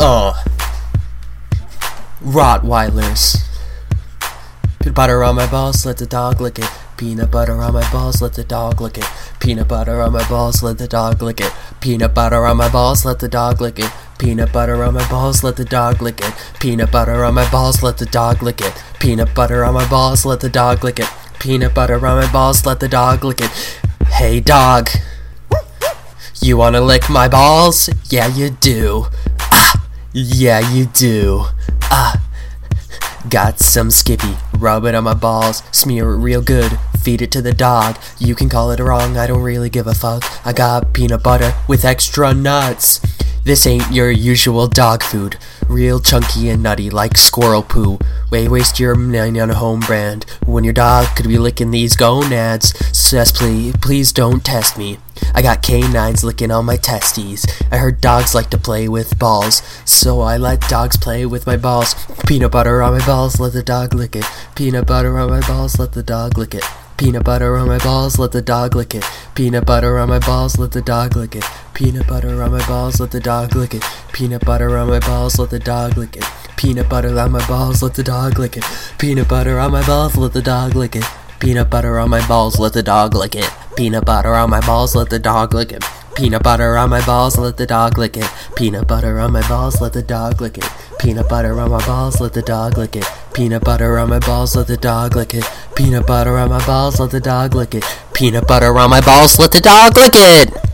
Oh. Rottweilers. Peanut butter on my balls, let the dog lick it. Peanut butter on my balls, let the dog lick it. Peanut butter on my balls, let the dog lick it. Peanut butter on my balls, let the dog lick it. Peanut butter on my balls, let the dog lick it. Peanut butter on my balls, let the dog lick it. Peanut butter on my balls, let the dog lick it. Peanut butter on my balls, let the dog lick it. Hey dog, you wanna lick my balls? Yeah, you do. Ah, yeah, you do. Ah. Got some Skippy, rub it on my balls, smear it real good, feed it to the dog. You can call it wrong, I don't really give a fuck. I got peanut butter with extra nuts. This ain't your usual dog food. Real chunky and nutty like squirrel poo. Way waste your money on a home brand when your dog could be licking these gonads. Says please, please don't test me. I got canines licking on my testes. I heard dogs like to play with balls, so I let dogs play with my balls. Peanut butter on my balls, let the dog lick it. Peanut butter on my balls, let the dog lick it. Peanut butter on my balls, let the dog lick it. Peanut butter on my balls, let the dog lick it. Peanut butter on my balls, let the dog lick it. Peanut butter on my balls, let the dog lick it. Peanut butter on my balls, let the dog lick it. Peanut butter on my balls, let the dog lick it. Peanut butter on my balls, let the dog lick it. Peanut butter on my balls, let the dog lick it. Peanut butter on my balls, let the dog lick it. Peanut butter on my balls, let the dog lick it. Peanut butter on my balls, let the dog lick it. Peanut butter on my balls, let the dog lick it. Peanut butter on my balls, let the dog lick it. Peanut butter on my balls, let the dog lick it.